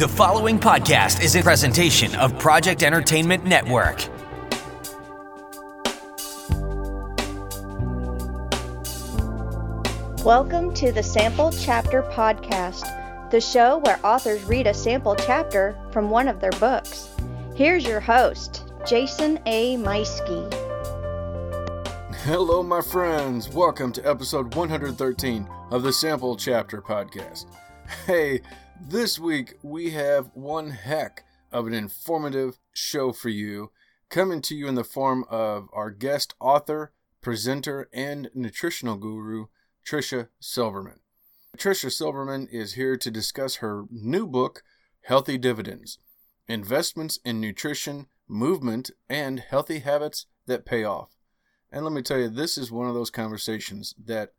The following podcast is a presentation of Project Entertainment Network. Welcome to the Sample Chapter Podcast, the show where authors read a sample chapter from one of their books. Here's your host, Jason A. Meiske. Hello, my friends. Welcome to episode 113 of the Sample Chapter Podcast. Hey, this week we have one heck of an informative show for you, coming to you in the form of our guest author, presenter, and nutritional guru, Tricia Silverman. Tricia Silverman is here to discuss her new book, Healthy Dividends Investments in Nutrition, Movement, and Healthy Habits That Pay Off. And let me tell you, this is one of those conversations that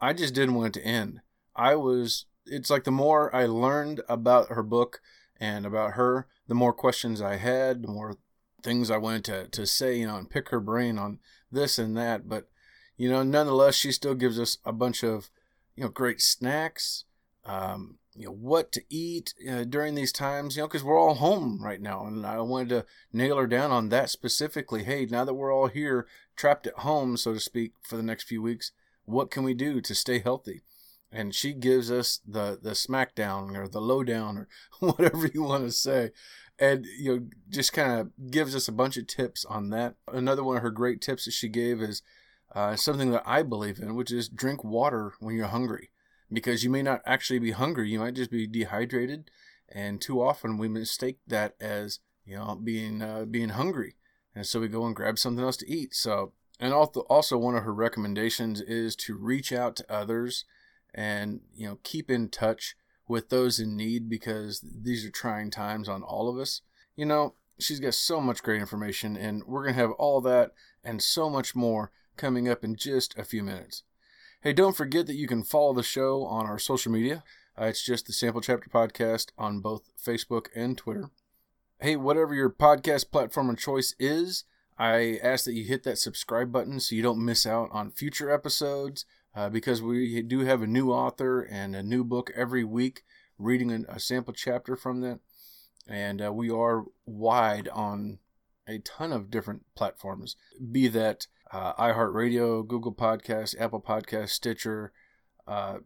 I just didn't want it to end. I was, it's like the more I learned about her book and about her, the more questions I had, the more things I wanted to, to say, you know, and pick her brain on this and that. But you know, nonetheless, she still gives us a bunch of, you know, great snacks, um, you know, what to eat uh, during these times, you know, because we're all home right now. And I wanted to nail her down on that specifically. Hey, now that we're all here, trapped at home, so to speak, for the next few weeks, what can we do to stay healthy? And she gives us the, the smackdown or the lowdown or whatever you want to say. And, you know, just kind of gives us a bunch of tips on that. Another one of her great tips that she gave is, uh, something that I believe in, which is drink water when you're hungry, because you may not actually be hungry, you might just be dehydrated, and too often we mistake that as you know being uh, being hungry, and so we go and grab something else to eat. So, and also also one of her recommendations is to reach out to others, and you know keep in touch with those in need because these are trying times on all of us. You know, she's got so much great information, and we're gonna have all that and so much more coming up in just a few minutes. Hey, don't forget that you can follow the show on our social media. Uh, it's just the Sample Chapter Podcast on both Facebook and Twitter. Hey, whatever your podcast platform of choice is, I ask that you hit that subscribe button so you don't miss out on future episodes uh, because we do have a new author and a new book every week, reading a, a sample chapter from that. And uh, we are wide on a ton of different platforms, be that uh, iHeartRadio, Google Podcasts, Apple Podcasts, Stitcher. Uh,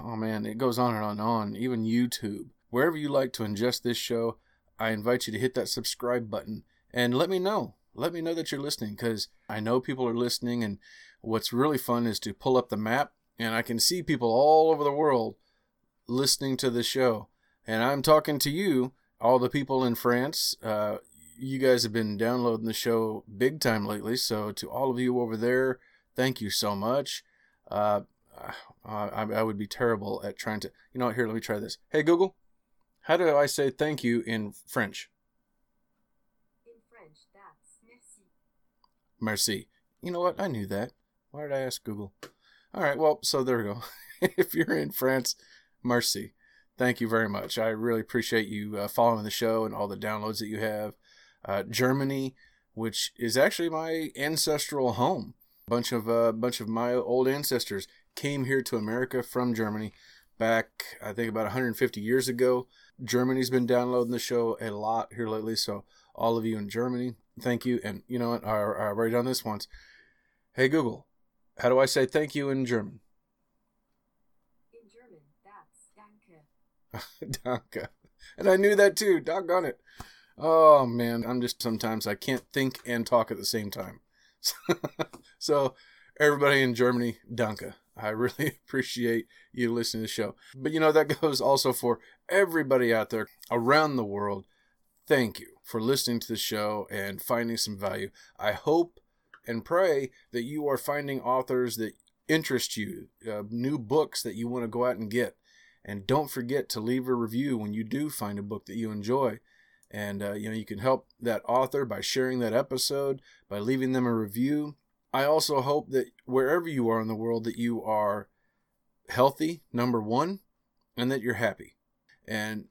oh man, it goes on and on and on. Even YouTube. Wherever you like to ingest this show, I invite you to hit that subscribe button and let me know. Let me know that you're listening because I know people are listening. And what's really fun is to pull up the map and I can see people all over the world listening to the show. And I'm talking to you, all the people in France, uh, you guys have been downloading the show big time lately. So to all of you over there, thank you so much. Uh, I, I would be terrible at trying to. You know what? Here, let me try this. Hey Google, how do I say thank you in French? In French, that's merci. Merci. You know what? I knew that. Why did I ask Google? All right. Well, so there we go. if you're in France, merci. Thank you very much. I really appreciate you uh, following the show and all the downloads that you have uh, Germany, which is actually my ancestral home. A bunch of uh, bunch of my old ancestors came here to America from Germany back, I think, about 150 years ago. Germany's been downloading the show a lot here lately, so all of you in Germany, thank you. And you know what? I, I already done this once. Hey Google, how do I say thank you in German? In German, that's danke. danke. And I knew that too. Doggone it. Oh man, I'm just sometimes I can't think and talk at the same time. so, everybody in Germany, danke. I really appreciate you listening to the show. But you know, that goes also for everybody out there around the world. Thank you for listening to the show and finding some value. I hope and pray that you are finding authors that interest you, uh, new books that you want to go out and get. And don't forget to leave a review when you do find a book that you enjoy. And uh, you know you can help that author by sharing that episode by leaving them a review. I also hope that wherever you are in the world that you are healthy number one and that you're happy. And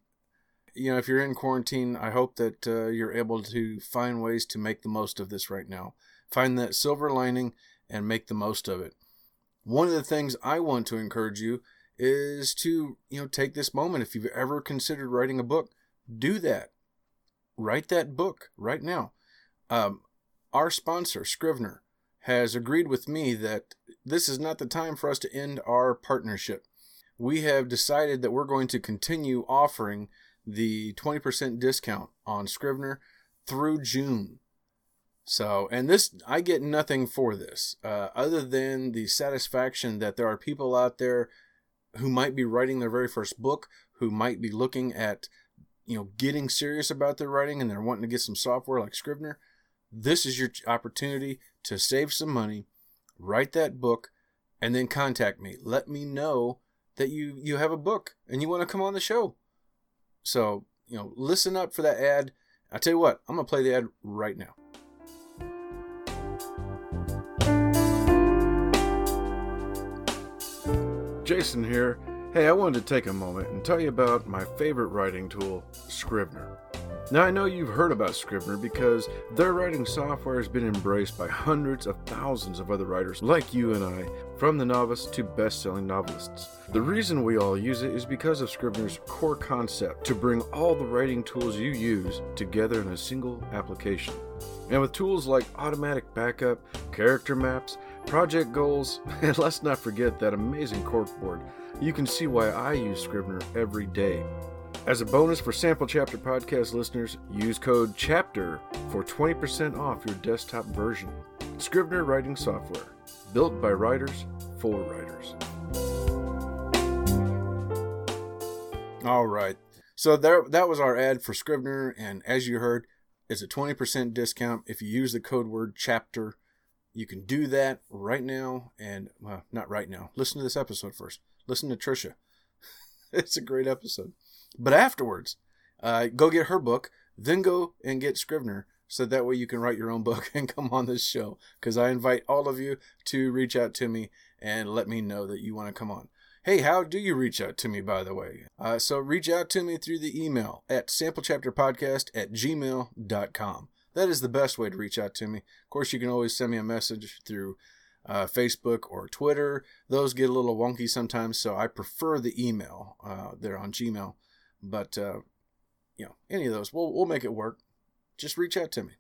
you know if you're in quarantine i hope that uh, you're able to find ways to make the most of this right now find that silver lining and make the most of it one of the things i want to encourage you is to you know take this moment if you've ever considered writing a book do that. Write that book right now. Um, our sponsor, Scrivener, has agreed with me that this is not the time for us to end our partnership. We have decided that we're going to continue offering the 20% discount on Scrivener through June. So, and this, I get nothing for this, uh, other than the satisfaction that there are people out there who might be writing their very first book, who might be looking at, you know, getting serious about their writing and they're wanting to get some software like Scrivener. This is your opportunity to save some money, write that book, and then contact me. Let me know that you you have a book and you want to come on the show. So, you know, listen up for that ad. I tell you what, I'm going to play the ad right now. Jason here. Hey, I wanted to take a moment and tell you about my favorite writing tool, Scrivener. Now, I know you've heard about Scrivener because their writing software has been embraced by hundreds of thousands of other writers like you and I, from the novice to best selling novelists. The reason we all use it is because of Scrivener's core concept to bring all the writing tools you use together in a single application. And with tools like automatic backup, character maps, project goals, and let's not forget that amazing corkboard, you can see why I use Scrivener every day. As a bonus for Sample Chapter podcast listeners, use code CHAPTER for 20% off your desktop version. Scrivener writing software, built by writers for writers. All right. So there that was our ad for Scrivener and as you heard, it's a 20% discount if you use the code word chapter. You can do that right now and well, not right now. Listen to this episode first. Listen to Tricia. it's a great episode. But afterwards, uh, go get her book, then go and get Scrivener, so that way you can write your own book and come on this show. Because I invite all of you to reach out to me and let me know that you want to come on. Hey, how do you reach out to me, by the way? Uh, so reach out to me through the email at samplechapterpodcast at gmail.com. That is the best way to reach out to me. Of course, you can always send me a message through uh, Facebook or Twitter. Those get a little wonky sometimes, so I prefer the email uh, there on Gmail. But uh, you know, any of those, we'll we'll make it work. Just reach out to me.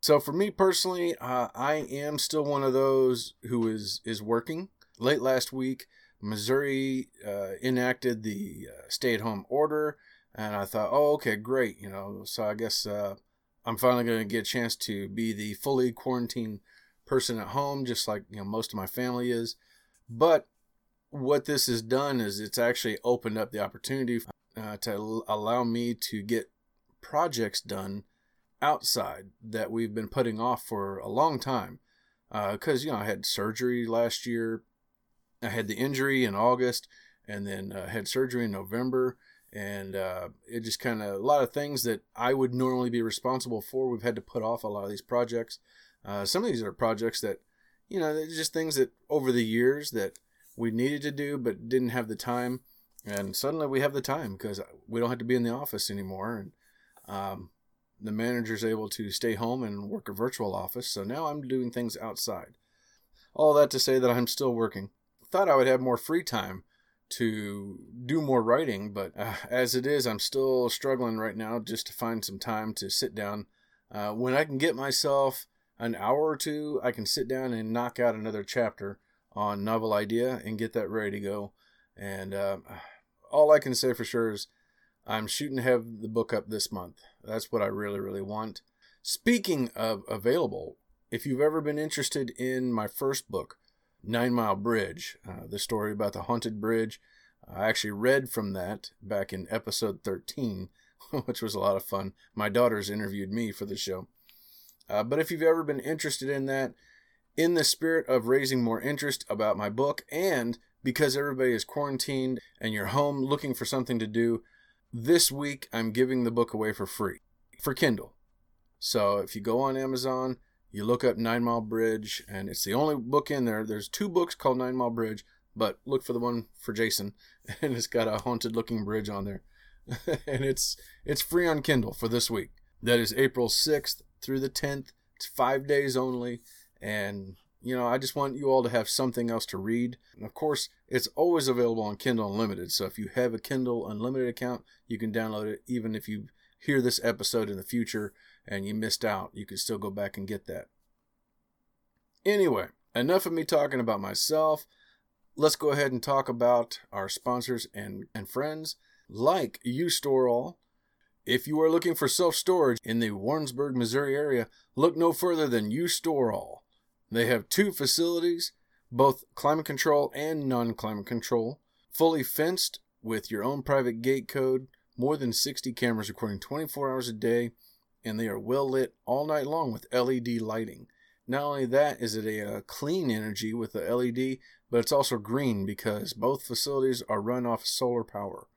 So for me personally, uh, I am still one of those who is is working. Late last week, Missouri uh, enacted the uh, stay-at-home order, and I thought, oh, okay, great. You know, so I guess uh, I'm finally going to get a chance to be the fully quarantined person at home, just like you know most of my family is. But what this has done is it's actually opened up the opportunity uh, to allow me to get projects done outside that we've been putting off for a long time. Because, uh, you know, I had surgery last year, I had the injury in August, and then uh, had surgery in November. And uh, it just kind of a lot of things that I would normally be responsible for. We've had to put off a lot of these projects. Uh, some of these are projects that, you know, they're just things that over the years that we needed to do but didn't have the time and suddenly we have the time because we don't have to be in the office anymore and um, the manager's able to stay home and work a virtual office so now i'm doing things outside all that to say that i'm still working thought i would have more free time to do more writing but uh, as it is i'm still struggling right now just to find some time to sit down uh, when i can get myself an hour or two i can sit down and knock out another chapter on novel idea and get that ready to go and uh, all I can say for sure is I'm shooting to have the book up this month. That's what I really, really want. Speaking of available, if you've ever been interested in my first book, Nine Mile Bridge, uh, the story about the haunted bridge, I actually read from that back in episode 13, which was a lot of fun. My daughters interviewed me for the show. Uh, but if you've ever been interested in that, in the spirit of raising more interest about my book and because everybody is quarantined and you're home looking for something to do, this week I'm giving the book away for free for Kindle. So if you go on Amazon, you look up Nine Mile Bridge, and it's the only book in there. There's two books called Nine Mile Bridge, but look for the one for Jason, and it's got a haunted looking bridge on there. and it's it's free on Kindle for this week. That is April 6th through the 10th. It's five days only, and you know, I just want you all to have something else to read. And of course, it's always available on Kindle Unlimited. So if you have a Kindle Unlimited account, you can download it. Even if you hear this episode in the future and you missed out, you can still go back and get that. Anyway, enough of me talking about myself. Let's go ahead and talk about our sponsors and, and friends like U-Stor-All. If you are looking for self storage in the Warrensburg, Missouri area, look no further than U-Stor-All. They have two facilities, both climate control and non climate control, fully fenced with your own private gate code, more than 60 cameras recording 24 hours a day, and they are well lit all night long with LED lighting. Not only that is it a, a clean energy with the LED, but it's also green because both facilities are run off solar power.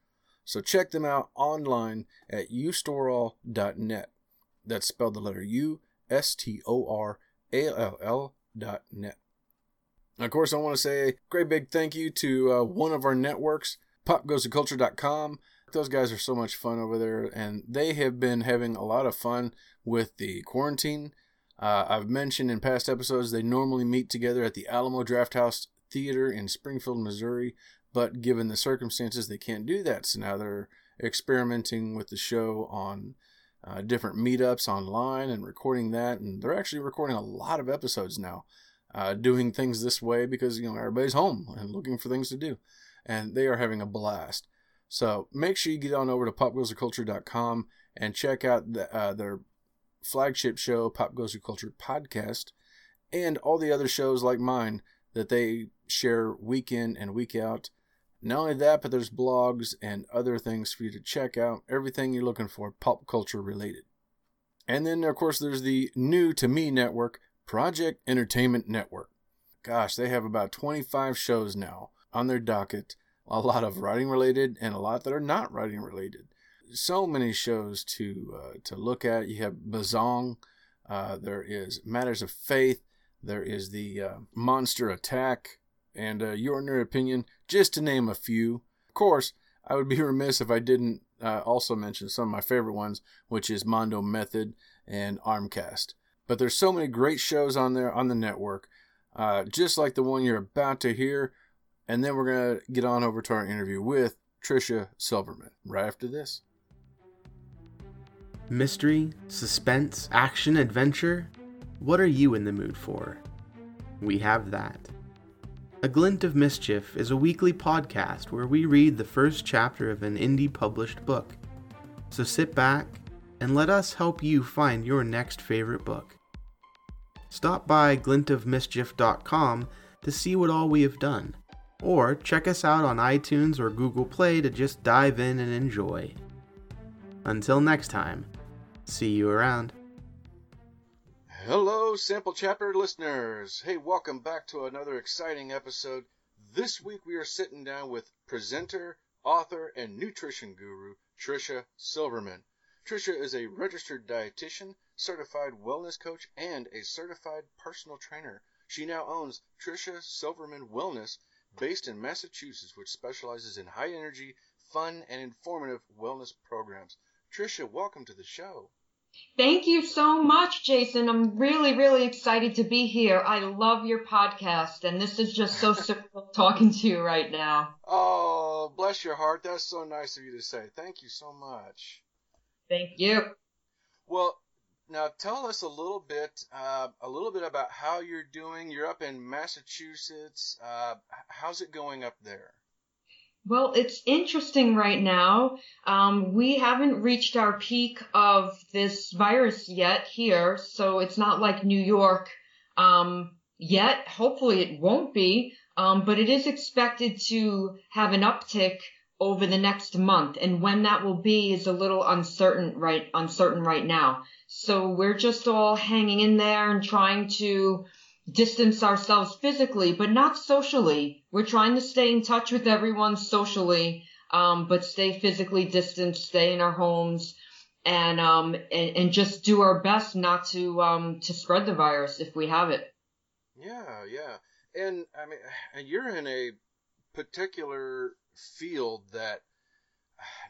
So check them out online at ustorall.net. That's spelled the letter U S T O R A L L dot net. Of course, I want to say a great big thank you to uh, one of our networks, popgoesculture.com. Those guys are so much fun over there, and they have been having a lot of fun with the quarantine. Uh, I've mentioned in past episodes they normally meet together at the Alamo Drafthouse Theater in Springfield, Missouri, but given the circumstances, they can't do that. So now they're experimenting with the show on uh, different meetups online and recording that. And they're actually recording a lot of episodes now, uh, doing things this way because you know everybody's home and looking for things to do, and they are having a blast. So make sure you get on over to popgoesculture.com and check out the, uh, their flagship show, Pop Goes Culture Podcast, and all the other shows like mine that they share week in and week out. Not only that, but there's blogs and other things for you to check out. Everything you're looking for, pop culture related. And then, of course, there's the new to me network, Project Entertainment Network. Gosh, they have about 25 shows now on their docket. A lot of writing related and a lot that are not writing related. So many shows to uh, to look at. You have Bazong. Uh, there is Matters of Faith. There is the uh, Monster Attack and uh, Your Nerd Opinion, just to name a few. Of course, I would be remiss if I didn't uh, also mention some of my favorite ones, which is Mondo Method and Armcast. But there's so many great shows on there on the network, uh, just like the one you're about to hear. And then we're going to get on over to our interview with Tricia Silverman right after this. Mystery, suspense, action, adventure? What are you in the mood for? We have that. A Glint of Mischief is a weekly podcast where we read the first chapter of an indie published book. So sit back and let us help you find your next favorite book. Stop by glintofmischief.com to see what all we have done, or check us out on iTunes or Google Play to just dive in and enjoy. Until next time, see you around. Hello, Sample Chapter listeners. Hey, welcome back to another exciting episode. This week we are sitting down with presenter, author, and nutrition guru Tricia Silverman. Tricia is a registered dietitian, certified wellness coach, and a certified personal trainer. She now owns Tricia Silverman Wellness, based in Massachusetts, which specializes in high energy, fun, and informative wellness programs. Tricia, welcome to the show. Thank you so much, Jason. I'm really, really excited to be here. I love your podcast, and this is just so surreal talking to you right now. Oh, bless your heart. That's so nice of you to say. Thank you so much. Thank you. Well, now tell us a little bit, uh, a little bit about how you're doing. You're up in Massachusetts. Uh, how's it going up there? Well, it's interesting right now. Um, we haven't reached our peak of this virus yet here, so it's not like New York um, yet. Hopefully, it won't be, um, but it is expected to have an uptick over the next month, and when that will be is a little uncertain right uncertain right now. So we're just all hanging in there and trying to distance ourselves physically, but not socially. We're trying to stay in touch with everyone socially, um, but stay physically distant, stay in our homes, and um, and, and just do our best not to um, to spread the virus if we have it. Yeah, yeah, and I mean, you're in a particular field that,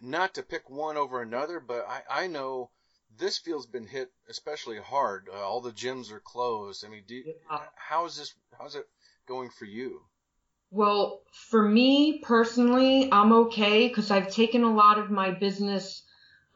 not to pick one over another, but I I know this field's been hit especially hard. Uh, all the gyms are closed. I mean, do, Yeah. how is this? How's it going for you? Well, for me personally, I'm okay because I've taken a lot of my business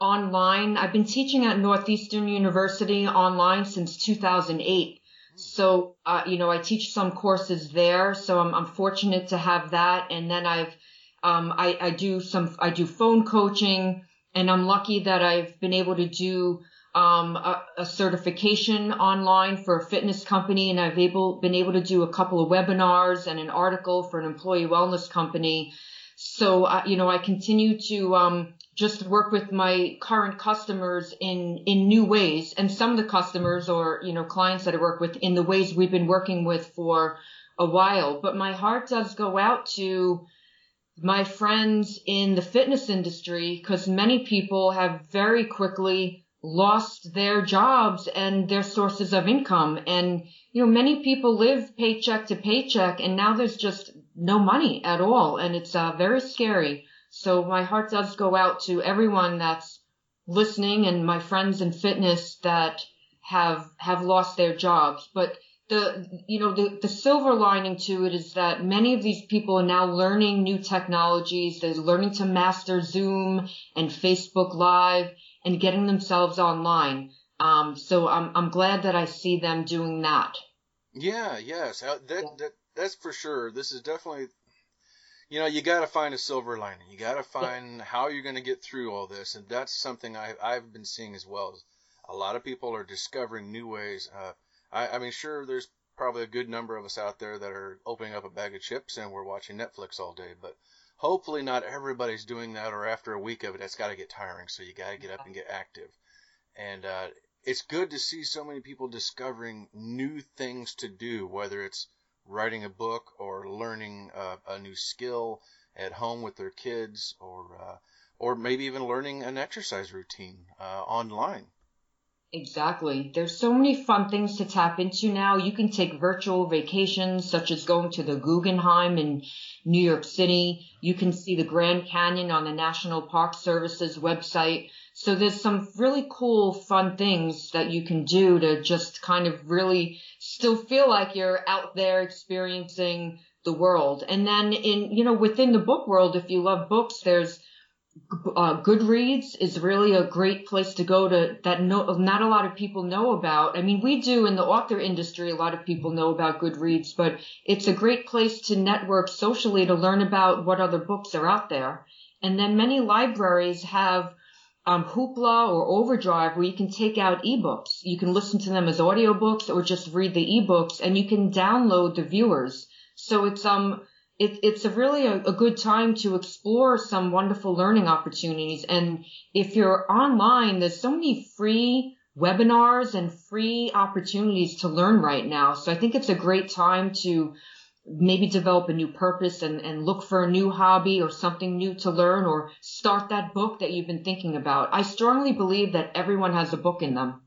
online. I've been teaching at Northeastern University online since 2008. So, uh, you know, I teach some courses there. So I'm, I'm fortunate to have that. And then I've, um, I, I do some, I do phone coaching and I'm lucky that I've been able to do um, a, a certification online for a fitness company, and I've able been able to do a couple of webinars and an article for an employee wellness company. So, uh, you know, I continue to um, just work with my current customers in in new ways, and some of the customers or you know clients that I work with in the ways we've been working with for a while. But my heart does go out to my friends in the fitness industry because many people have very quickly lost their jobs and their sources of income. And, you know, many people live paycheck to paycheck and now there's just no money at all. And it's uh, very scary. So my heart does go out to everyone that's listening and my friends in fitness that have, have lost their jobs. But the, you know, the, the silver lining to it is that many of these people are now learning new technologies. They're learning to master Zoom and Facebook Live and getting themselves online. Um, so I'm I'm glad that I see them doing that. Yeah, yes, uh, that that that's for sure. This is definitely, you know, you got to find a silver lining. You got to find how you're going to get through all this, and that's something I I've been seeing as well. A lot of people are discovering new ways. Uh, I I mean, sure, there's probably a good number of us out there that are opening up a bag of chips and we're watching Netflix all day, but hopefully not everybody's doing that. Or after a week of it, that's got to get tiring. So you got to get up and get active, and uh, it's good to see so many people discovering new things to do, whether it's writing a book or learning a, a new skill at home with their kids, or uh, or maybe even learning an exercise routine uh, online. Exactly. There's so many fun things to tap into now. You can take virtual vacations, such as going to the Guggenheim in New York City. You can see the Grand Canyon on the National Park Service's website. So there's some really cool, fun things that you can do to just kind of really still feel like you're out there experiencing the world. And then in, you know, within the book world, if you love books, there's uh, Goodreads is really a great place to go to that no, not a lot of people know about. I mean, we do in the author industry, a lot of people know about Goodreads, but it's a great place to network socially to learn about what other books are out there. And then many libraries have um, Hoopla or Overdrive where you can take out ebooks. You can listen to them as audiobooks or just read the ebooks and you can download the viewers. So it's, um, it, it's a really a, a, good time to explore some wonderful learning opportunities. And if you're online, there's so many free webinars and free opportunities to learn right now. So I think it's a great time to maybe develop a new purpose and, and look for a new hobby or something new to learn or start that book that you've been thinking about. I strongly believe that everyone has a book in them.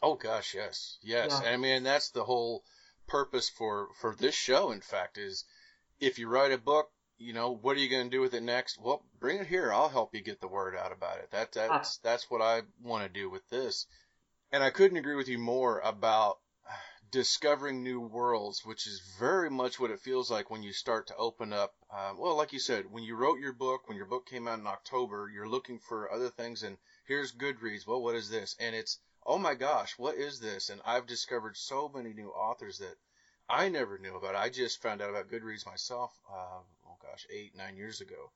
Oh gosh, yes. Yes. Yeah. I mean, that's the whole purpose for, for this show, in fact, is if you write a book, you know, what are you going to do with it next? Well, bring it here. I'll help you get the word out about it. That, that's, that's what I want to do with this. And I couldn't agree with you more about discovering new worlds, which is very much what it feels like when you start to open up. Uh, well, like you said, when you wrote your book, when your book came out in October, you're looking for other things, and here's Goodreads. Well, what is this? And it's, oh my gosh, what is this? And I've discovered so many new authors that I never knew about. it. I just found out about Goodreads myself. Uh, oh gosh, eight nine years ago,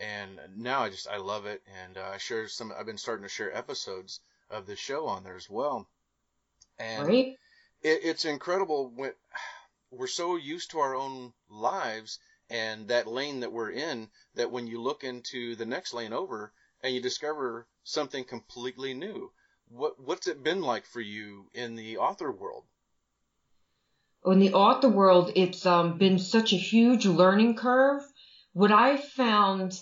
and now I just I love it, and uh, I share some. I've been starting to share episodes of the show on there as well, and Right? it, it's incredible when we're so used to our own lives and that lane that we're in that when you look into the next lane over and you discover something completely new. What what's it been like for you in the author world? In the author world, it's um, been such a huge learning curve. What I found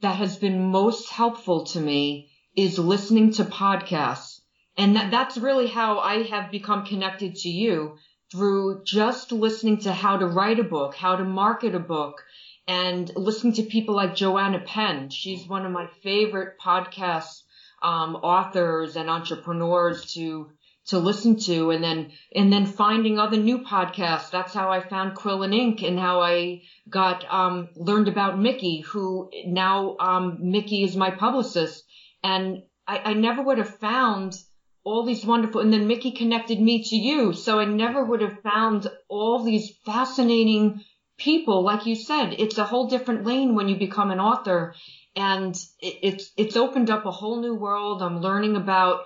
that has been most helpful to me is listening to podcasts. And that, that's really how I have become connected to you through just listening to how to write a book, how to market a book, and listening to people like Joanna Penn. She's one of my favorite podcast um, authors and entrepreneurs to to listen to and then and then finding other new podcasts. That's how i found quill and ink and how i got um learned about mickey who now um mickey is my publicist. And i i never would have found all these wonderful and then mickey connected me to you. So i never would have found all these fascinating people. Like you said it's a whole different lane when you become an author. And it, it's it's opened up a whole new world. I'm learning about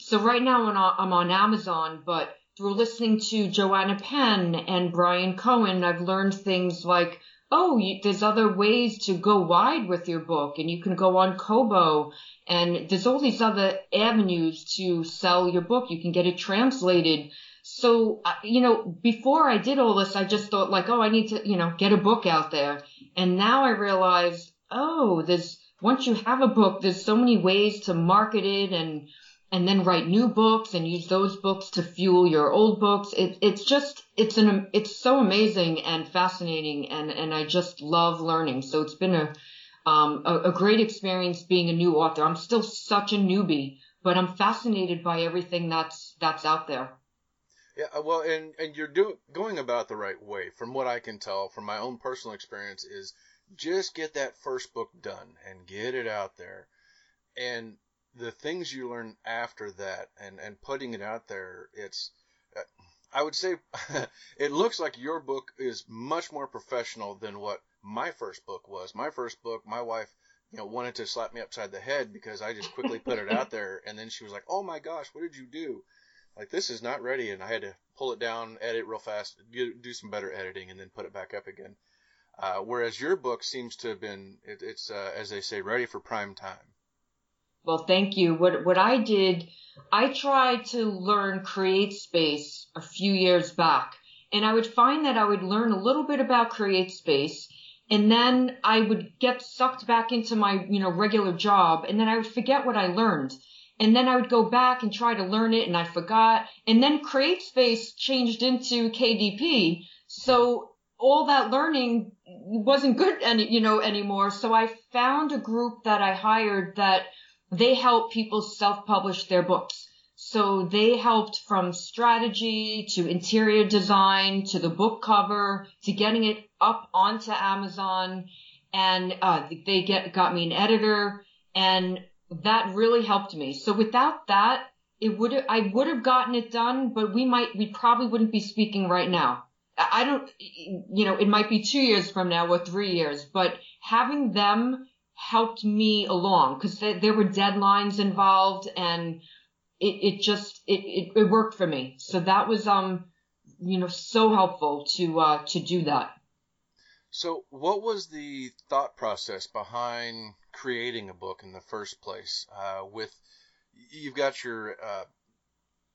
so right now I'm on, Amazon, but through listening to Joanna Penn and Bryan Cohen, I've learned things like, oh, there's other ways to go wide with your book and you can go on Kobo and there's all these other avenues to sell your book. You can get it translated. So, you know, before I did all this, I just thought like, oh, I need to, you know, get a book out there. And now I realize, oh, there's, once you have a book, there's so many ways to market it and, and then write new books and use those books to fuel your old books. It, it's just, it's an, it's so amazing and fascinating and, and I just love learning. So it's been a, um, a, a great experience being a new author. I'm still such a newbie, but I'm fascinated by everything that's, that's out there. Yeah, uh, well, and, and you're doing, going about the right way from what I can tell from my own personal experience is just get that first book done and get it out there. And the things you learn after that and, and putting it out there, it's, uh, I would say it looks like your book is much more professional than what my first book was. My first book, my wife, you know, wanted to slap me upside the head because I just quickly put it out there. And then she was like, Oh my gosh, what did you do? Like, this is not ready. And I had to pull it down, edit real fast, do some better editing, and then put it back up again. Uh, whereas your book seems to have been, it, it's, uh, as they say, ready for prime time. Well, thank you. What what I did, I tried to learn CreateSpace a few years back, and I would find that I would learn a little bit about CreateSpace, and then I would get sucked back into my you know regular job, and then I would forget what I learned. And then I would go back and try to learn it and I forgot. And then CreateSpace changed into KDP. So all that learning wasn't good any, you know, anymore. So I found a group that I hired that they help people self-publish their books. So they helped from strategy to interior design to the book cover to getting it up onto Amazon. And uh, they get got me an editor, and that really helped me. So without that, it would I would have gotten it done, but we might we probably wouldn't be speaking right now. I don't, you know, it might be two years from now or three years, but having them helped me along because there were deadlines involved and it, it just it, it, it worked for me. So that was um you know so helpful to uh to do that. So what was the thought process behind creating a book in the first place? Uh with you've got your uh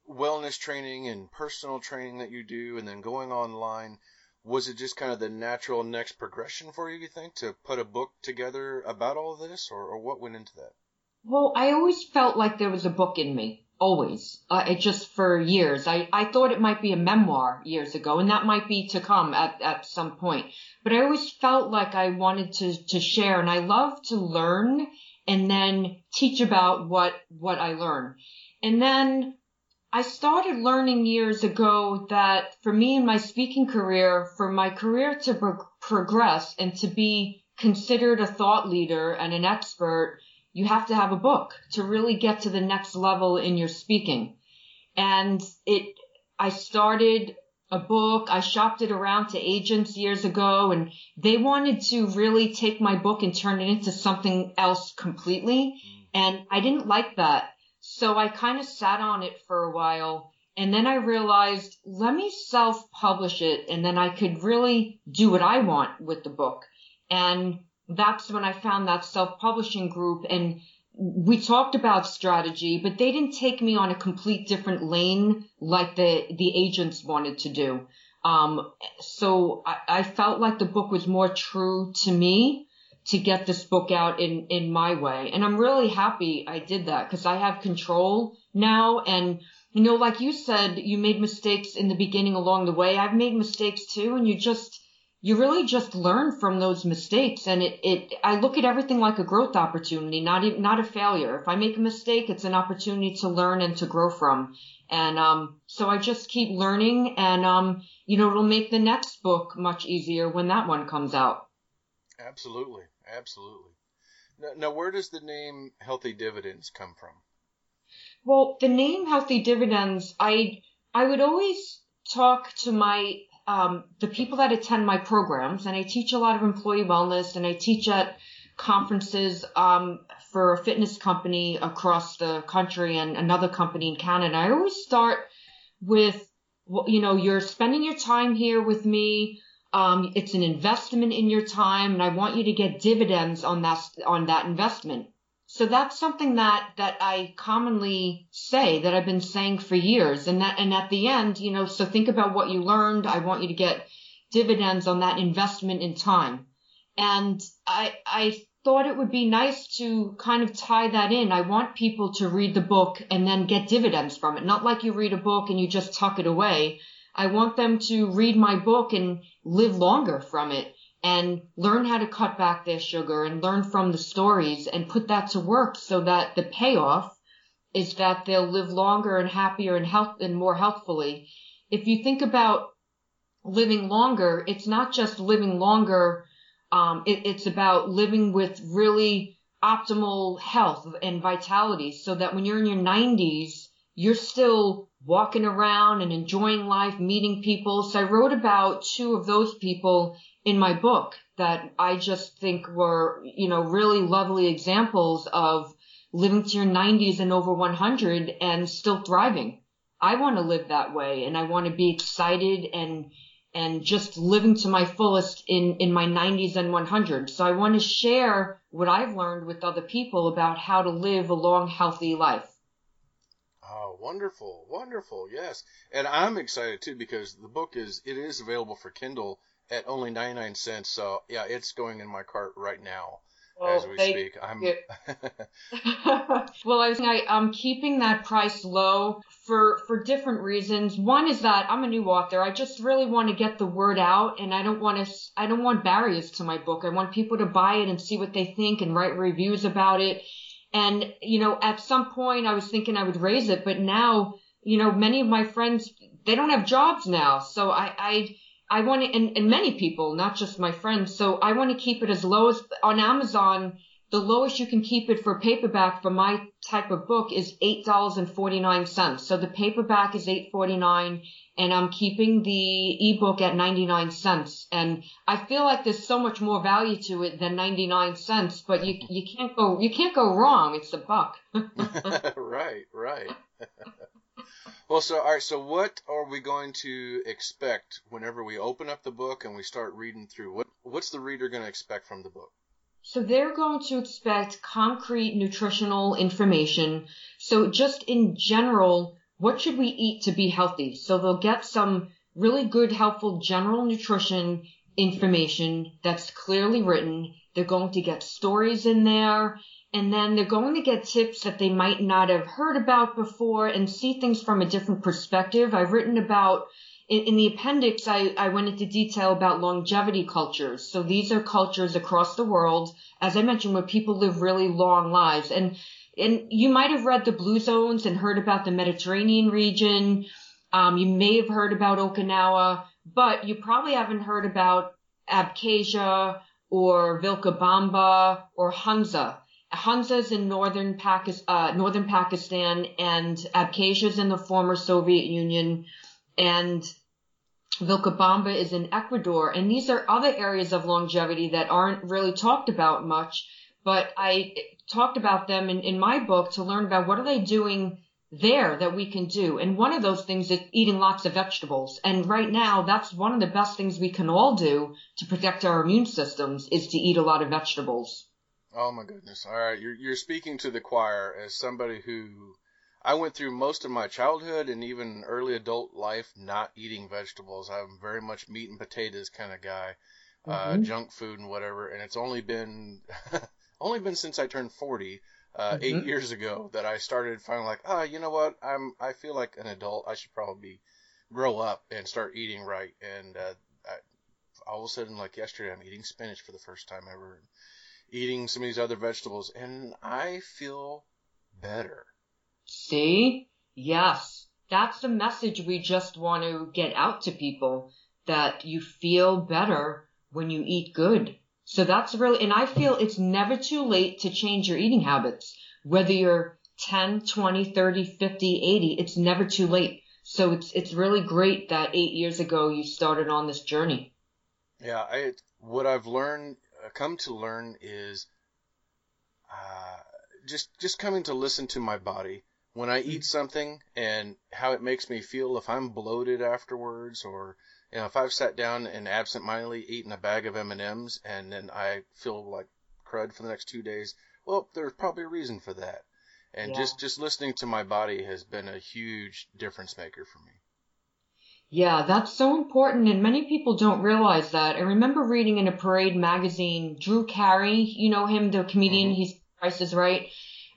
wellness training and personal training that you do and then going online was it just kind of the natural next progression for you, you think, to put a book together about all this, or, or what went into that? Well, I always felt like there was a book in me. Always. Uh, it just for years. I, I thought it might be a memoir years ago, and that might be to come at, at some point. But I always felt like I wanted to, to share, and I love to learn and then teach about what, what I learn. And then I started learning years ago that for me in my speaking career, for my career to pro- progress and to be considered a thought leader and an expert, you have to have a book to really get to the next level in your speaking. And it, I started a book. I shopped it around to agents years ago and they wanted to really take my book and turn it into something else completely. Mm. And I didn't like that. So I kind of sat on it for a while and then I realized, let me self publish it and then I could really do what I want with the book. And that's when I found that self publishing group and we talked about strategy, but they didn't take me on a complete different lane like the, the agents wanted to do. Um, so I, I felt like the book was more true to me to get this book out in, in my way. And I'm really happy I did that because I have control now. And, you know, like you said, you made mistakes in the beginning along the way. I've made mistakes too. And you just, you really just learn from those mistakes and it, it I look at everything like a growth opportunity, not even, not a failure. If I make a mistake, it's an opportunity to learn and to grow from. And um so I just keep learning and um you know it'll make the next book much easier when that one comes out. Absolutely, absolutely. Now, now where does the name Healthy Dividends come from? Well, the name Healthy Dividends, I I would always talk to my um, the people that attend my programs, and I teach a lot of employee wellness, and I teach at conferences um, for a fitness company across the country and another company in Canada. I always start with, you know, you're spending your time here with me. Um, it's an investment in your time, and I want you to get dividends on that on that investment. So that's something that, that I commonly say that I've been saying for years. And that, and at the end, you know, so think about what you learned. I want you to get dividends on that investment in time. And I, I thought it would be nice to kind of tie that in. I want people to read the book and then get dividends from it. Not like you read a book and you just tuck it away. I want them to read my book and live longer from it and learn how to cut back their sugar and learn from the stories and put that to work so that the payoff is that they'll live longer and happier and health and more healthfully. If you think about living longer, it's not just living longer. Um, it, it's about living with really optimal health and vitality so that when you're in your 90s, you're still walking around and enjoying life, meeting people. So I wrote about two of those people in my book that I just think were, you know, really lovely examples of living to your 90s and over 100 and still thriving. I want to live that way and I want to be excited and and just living to my fullest in in my 90s and 100. So I want to share what I've learned with other people about how to live a long healthy life. Wonderful, wonderful, yes. And I'm excited too because the book is it is available for Kindle at only 99 cents. So yeah, it's going in my cart right now well, as we speak. I'm. well, I was I, I'm keeping that price low for for different reasons. One is that I'm a new author. I just really want to get the word out, and I don't want to. I don't want barriers to my book. I want people to buy it and see what they think and write reviews about it. And you know, at some point, I was thinking I would raise it, but now, you know, many of my friends they don't have jobs now, so I I I want to, and, and many people, not just my friends. So I want to keep it as low as on Amazon. The lowest you can keep it for paperback for my type of book is eight dollars and forty nine cents. So the paperback is eight forty nine, and I'm keeping the ebook at ninety nine cents. And I feel like there's so much more value to it than ninety nine cents. But you you can't go you can't go wrong. It's a buck. right, right. Well, so all right. So, what are we going to expect whenever we open up the book and we start reading through? What What's the reader going to expect from the book? So they're going to expect concrete nutritional information. So just in general, what should we eat to be healthy? So they'll get some really good, helpful general nutrition information that's clearly written. They're going to get stories in there and then they're going to get tips that they might not have heard about before and see things from a different perspective. I've written about in, in the appendix, I, I went into detail about longevity cultures. So these are cultures across the world, as I mentioned, where people live really long lives. And and you might have read the Blue Zones and heard about the Mediterranean region. Um, you may have heard about Okinawa, but you probably haven't heard about Abkhazia or Vilcabamba or Hunza. Hunza's in northern, Pakistan, uh, northern Pakistan and Abkhazia's in the former Soviet Union and Vilcabamba is in Ecuador. And these are other areas of longevity that aren't really talked about much, but I talked about them in, in my book to learn about what are they doing there that we can do. And one of those things is eating lots of vegetables. And right now, that's one of the best things we can all do to protect our immune systems is to eat a lot of vegetables. Oh my goodness! All right, you're you're speaking to the choir as somebody who I went through most of my childhood and even early adult life not eating vegetables. I'm very much meat and potatoes kind of guy, uh, mm-hmm. uh, junk food and whatever. And it's only been only been since I turned 40, uh, mm-hmm. eight years ago, that I started feeling like, oh, you know what? I'm I feel like an adult. I should probably grow up and start eating right. And uh, all of a sudden, like yesterday, I'm eating spinach for the first time ever, eating some of these other vegetables, and I feel better. See? Yes. That's the message we just want to get out to people that you feel better when you eat good. So that's really, and I feel it's never too late to change your eating habits. Whether you're 10, 20, 30, 50, 80, it's never too late. So it's, it's really great that eight years ago you started on this journey. Yeah, I what I've learned, uh, come to learn is, uh, just just coming to listen to my body when I eat something and how it makes me feel. If I'm bloated afterwards, or you know, if I've sat down and absentmindedly eaten a bag of M and M's and then I feel like crud for the next two days, well, there's probably a reason for that. And Yeah. just just listening to my body has been a huge difference maker for me. Yeah, that's so important, and many people don't realize that. I remember reading in a Parade magazine, Drew Carey, you know him, the comedian, Mhm. he's Price is Right.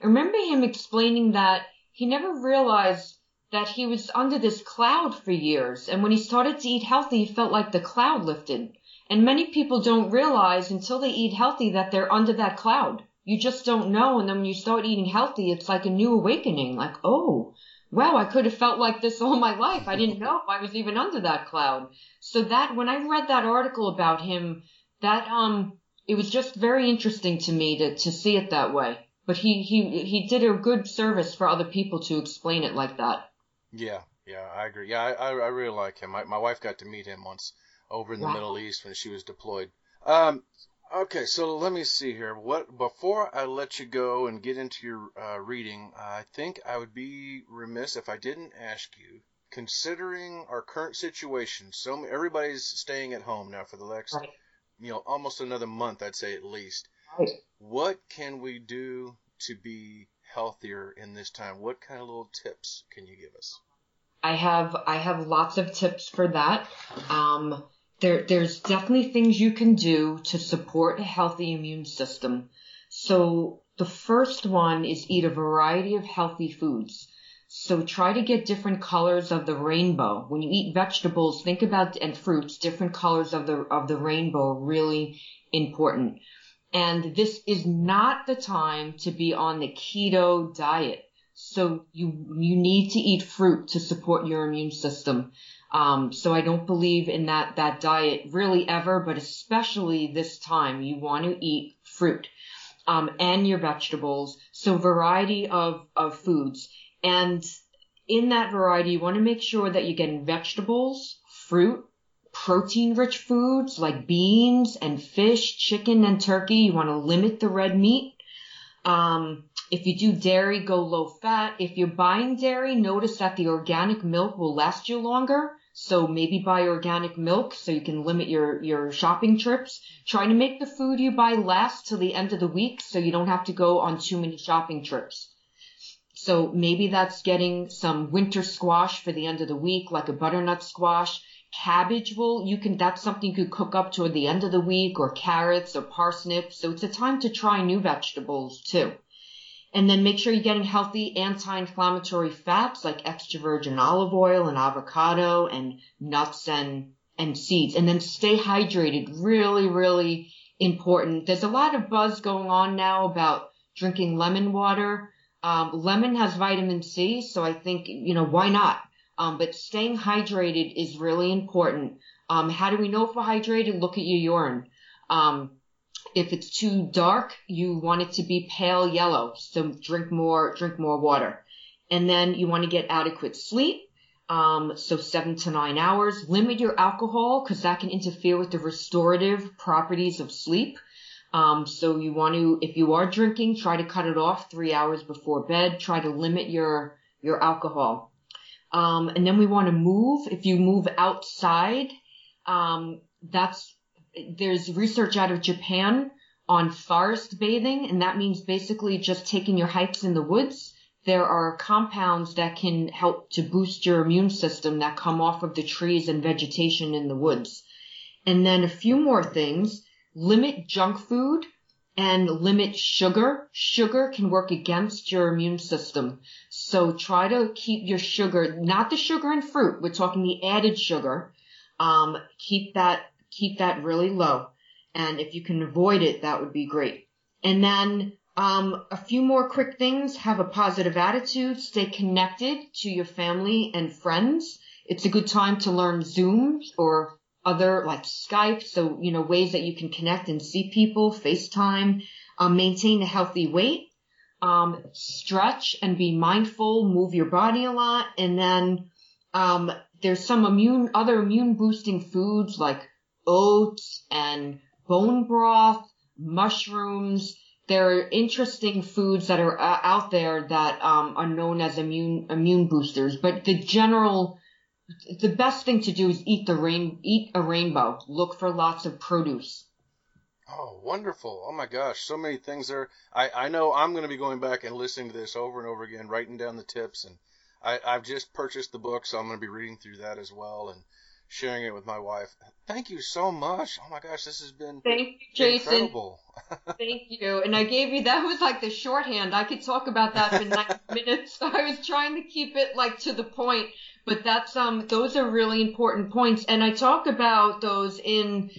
I remember him explaining that he never realized that he was under this cloud for years, and when he started to eat healthy, he felt like the cloud lifted. And many people don't realize until they eat healthy that they're under that cloud. You just don't know, and then when you start eating healthy, it's like a new awakening, like, oh, wow, I could have felt like this all my life. I didn't know I was even under that cloud. So that when I read that article about him, that um it was just very interesting to me to to see it that way. But he he he did a good service for other people to explain it like that. Yeah, yeah, I agree. Yeah, I, I, I really like him. My, my wife got to meet him once over in the Wow. Middle East when she was deployed. Um, okay, so let me see here. What before I let you go and get into your uh, reading, I think I would be remiss if I didn't ask you, considering our current situation. So everybody's staying at home now for the next, Right. you know, almost another month, I'd say at least. Right. What can we do to be healthier in this time? What kind of little tips can you give us? I have I have lots of tips for that. Um, there there's definitely things you can do to support a healthy immune system. So the first one is eat a variety of healthy foods. So try to get different colors of the rainbow. When you eat vegetables, think about and fruits, different colors of the of the rainbow really important. And this is not the time to be on the keto diet. So you you need to eat fruit to support your immune system. Um, so I don't believe in that that diet really ever, but especially this time you want to eat fruit um, and your vegetables. So variety of of foods, and in that variety, you want to make sure that you're getting vegetables, fruit, protein rich foods like beans and fish, chicken and turkey. You want to limit the red meat. Um, if you do dairy, go low fat. If you're buying dairy, notice that the organic milk will last you longer. So maybe buy organic milk so you can limit your, your shopping trips. Try to make the food you buy last till the end of the week so you don't have to go on too many shopping trips. So maybe that's getting some winter squash for the end of the week, like a butternut squash. Cabbage will, you can, that's something you could cook up toward the end of the week or carrots or parsnips. So it's a time to try new vegetables too. And then make sure you're getting healthy anti-inflammatory fats like extra virgin olive oil and avocado and nuts and, and seeds. And then stay hydrated. Really, really important. There's a lot of buzz going on now about drinking lemon water. Um, lemon has vitamin C, so I think, you know, why not? Um, but staying hydrated is really important. Um, how do we know if we're hydrated? Look at your urine. Um, if it's too dark, you want it to be pale yellow. So drink more, drink more water. And then you want to get adequate sleep. Um, so seven to nine hours. Limit your alcohol because that can interfere with the restorative properties of sleep. Um, so you want to, if you are drinking, try to cut it off three hours before bed. Try to limit your, your alcohol. Um, and then we want to move. If you move outside, um, that's, there's research out of Japan on forest bathing, and that means basically just taking your hikes in the woods. There are compounds that can help to boost your immune system that come off of the trees and vegetation in the woods. And then a few more things. Limit junk food and limit sugar. Sugar can work against your immune system. So try to keep your sugar, not the sugar in fruit. We're talking the added sugar. Um, keep that, keep that really low. And if you can avoid it, that would be great. And then um, a few more quick things. Have a positive attitude. Stay connected to your family and friends. It's a good time to learn Zoom or other like Skype. So, you know, ways that you can connect and see people, FaceTime, um, maintain a healthy weight, um, stretch and be mindful, move your body a lot. And then, um, there's some immune, other immune boosting foods like oats and bone broth, mushrooms, there are interesting foods that are uh, out there that um, are known as immune immune boosters. But the general, the best thing to do is eat the rain, eat a rainbow. Look for lots of produce. Oh, wonderful! Oh my gosh, so many things there. I I know I'm going to be going back and listening to this over and over again, writing down the tips, and I I've just purchased the book, so I'm going to be reading through that as well, and sharing it with my wife. Thank you so much. Oh my gosh, this has been Thank you, Jason. incredible. Thank you. And I gave you that was like the shorthand. I could talk about that for nine minutes. I was trying to keep it like to the point, but that's um those are really important points. And I talk about those in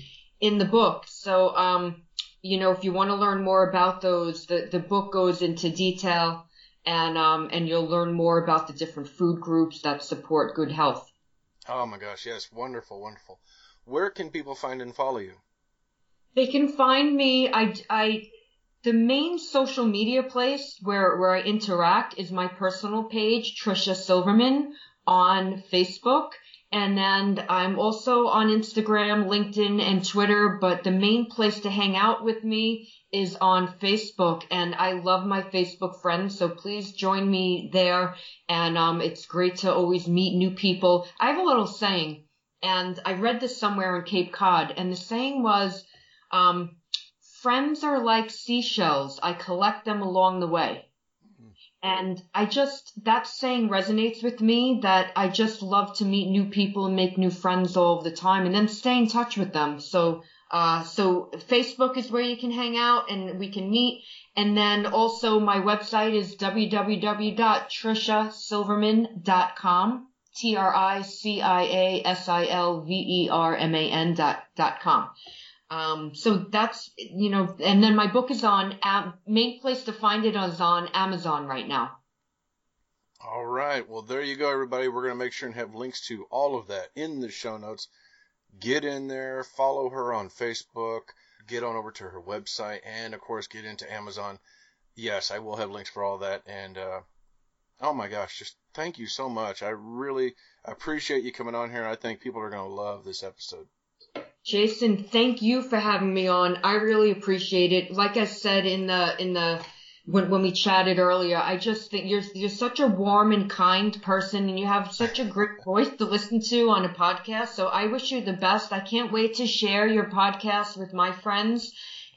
in the book. So um you know if you want to learn more about those, the the book goes into detail and um and you'll learn more about the different food groups that support good health. Oh my gosh, yes, wonderful, wonderful. Where can people find and follow you? They can find me. I, I, the main social media place where, where I interact is my personal page, Tricia Silverman on Facebook. And then I'm also on Instagram, LinkedIn, and Twitter, but the main place to hang out with me is on Facebook. And I love my Facebook friends, so please join me there. And um, it's great to always meet new people. I have a little saying, and I read this somewhere in Cape Cod, and the saying was, um, friends are like seashells. I collect them along the way. And I just, that saying resonates with me that I just love to meet new people and make new friends all the time and then stay in touch with them. So, uh, so Facebook is where you can hang out and we can meet. And then also my website is www.triciasilverman.com. T-R-I-C-I-A-S-I-L-V-E-R-M-A-N dot, dot com. Um, so that's, you know, and then my book is on, um, main place to find it is on Amazon right now. All right. Well, there you go, everybody. We're going to make sure and have links to all of that in the show notes. Get in there, follow her on Facebook, get on over to her website, and of course, get into Amazon. Yes, I will have links for all that. And, uh, oh my gosh, just thank you so much. I really appreciate you coming on here. I think people are going to love this episode. Jason, thank you for having me on. I really appreciate it. Like I said in the in the when when we chatted earlier, I just think you're you're such a warm and kind person and you have such a great voice to listen to on a podcast. So I wish you the best. I can't wait to share your podcast with my friends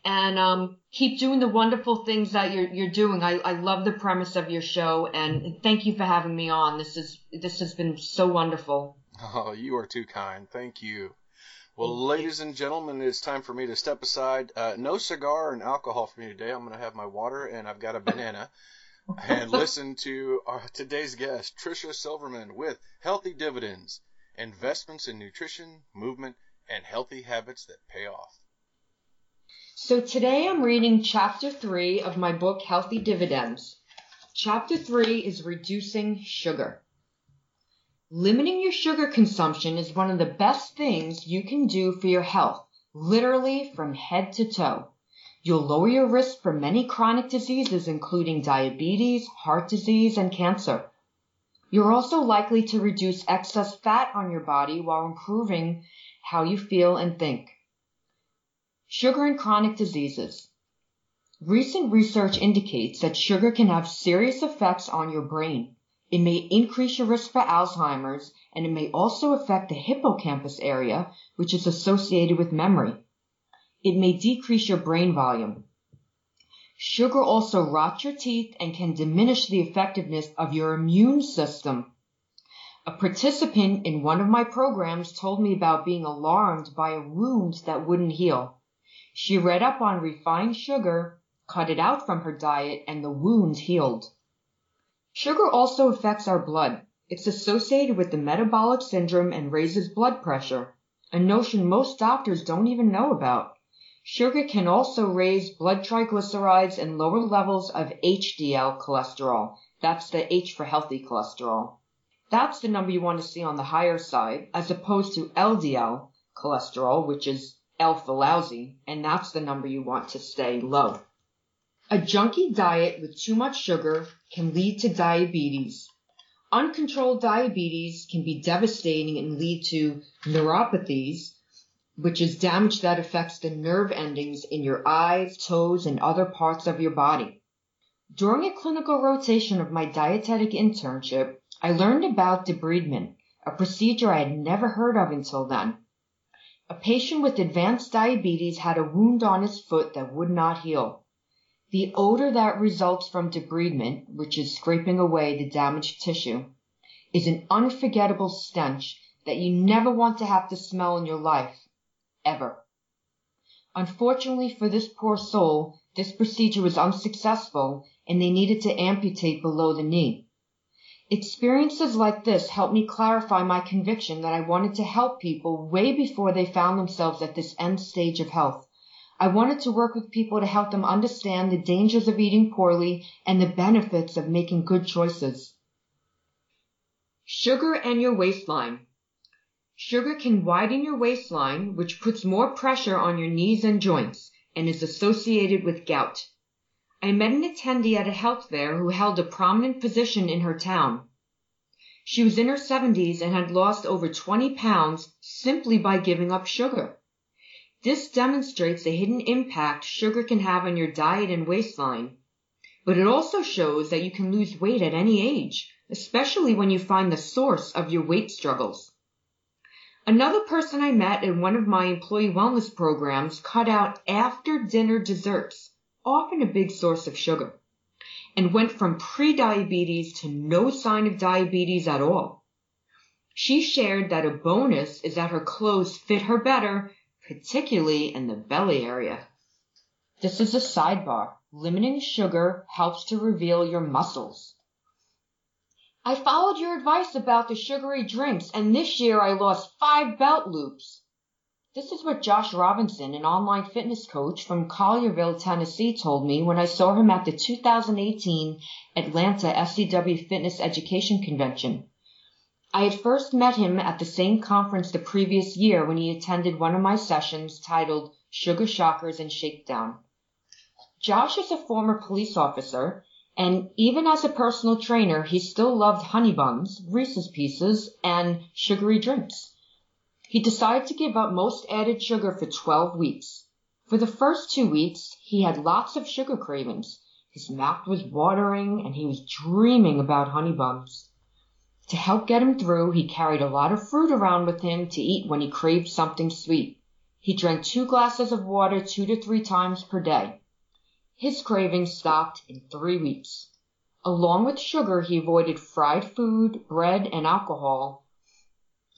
and um keep doing the wonderful things that you're you're doing. I, I love the premise of your show and thank you for having me on. This is this has been so wonderful. Oh, you are too kind. Thank you. Well, ladies and gentlemen, it's time for me to step aside. Uh, no cigar and alcohol for me today. I'm going to have my water and I've got a banana. and listen to our, today's guest, Tricia Silverman, with Healthy Dividends Investments in Nutrition, Movement, and Healthy Habits that Pay Off. So today I'm reading chapter three of my book, Healthy Dividends. Chapter three is reducing sugar. Limiting your sugar consumption is one of the best things you can do for your health, literally from head to toe. You'll lower your risk for many chronic diseases, including diabetes, heart disease, and cancer. You're also likely to reduce excess fat on your body while improving how you feel and think. Sugar and chronic diseases. Recent research indicates that sugar can have serious effects on your brain. It may increase your risk for Alzheimer's, and it may also affect the hippocampus area, which is associated with memory. It may decrease your brain volume. Sugar also rots your teeth and can diminish the effectiveness of your immune system. A participant in one of my programs told me about being alarmed by a wound that wouldn't heal. She read up on refined sugar, cut it out from her diet, and the wound healed. Sugar also affects our blood. It's associated with the metabolic syndrome and raises blood pressure. a notion most doctors don't even know about. Sugar can also raise blood triglycerides and lower levels of HDL cholesterol. That's the H for healthy cholesterol. That's the number you want to see on the higher side, as opposed to LDL cholesterol, which is L for lousy, and that's the number you want to stay low. A junky diet with too much sugar can lead to diabetes. Uncontrolled diabetes can be devastating and lead to neuropathies, which is damage that affects the nerve endings in your eyes, toes, and other parts of your body. During a clinical rotation of my dietetic internship, I learned about debridement, a procedure I had never heard of until then. A patient with advanced diabetes had a wound on his foot that would not heal. The odor that results from debridement, which is scraping away the damaged tissue, is an unforgettable stench that you never want to have to smell in your life ever. Unfortunately for this poor soul, this procedure was unsuccessful and they needed to amputate below the knee. Experiences like this helped me clarify my conviction that I wanted to help people way before they found themselves at this end stage of health. I wanted to work with people to help them understand the dangers of eating poorly and the benefits of making good choices. Sugar and your waistline. Sugar can widen your waistline, which puts more pressure on your knees and joints and is associated with gout. I met an attendee at a health fair who held a prominent position in her town. She was in her 70s and had lost over 20 pounds simply by giving up sugar. This demonstrates the hidden impact sugar can have on your diet and waistline. But it also shows that you can lose weight at any age, especially when you find the source of your weight struggles. Another person I met in one of my employee wellness programs cut out after dinner desserts, often a big source of sugar, and went from pre-diabetes to no sign of diabetes at all. She shared that a bonus is that her clothes fit her better, particularly in the belly area. This is a sidebar. Limiting sugar helps to reveal your muscles. I followed your advice about the sugary drinks, and this year I lost five belt loops. This is what Josh Robinson, an online fitness coach from Collierville, Tennessee, told me when I saw him at the 2018 Atlanta SCW Fitness Education Convention. I had first met him at the same conference the previous year when he attended one of my sessions titled Sugar Shockers and Shakedown. Josh is a former police officer and even as a personal trainer, he still loved honey buns, Reese's Pieces, and sugary drinks. He decided to give up most added sugar for 12 weeks. For the first two weeks, he had lots of sugar cravings. His mouth was watering and he was dreaming about honey buns. To help get him through, he carried a lot of fruit around with him to eat when he craved something sweet. He drank two glasses of water two to three times per day. His cravings stopped in three weeks. Along with sugar, he avoided fried food, bread, and alcohol.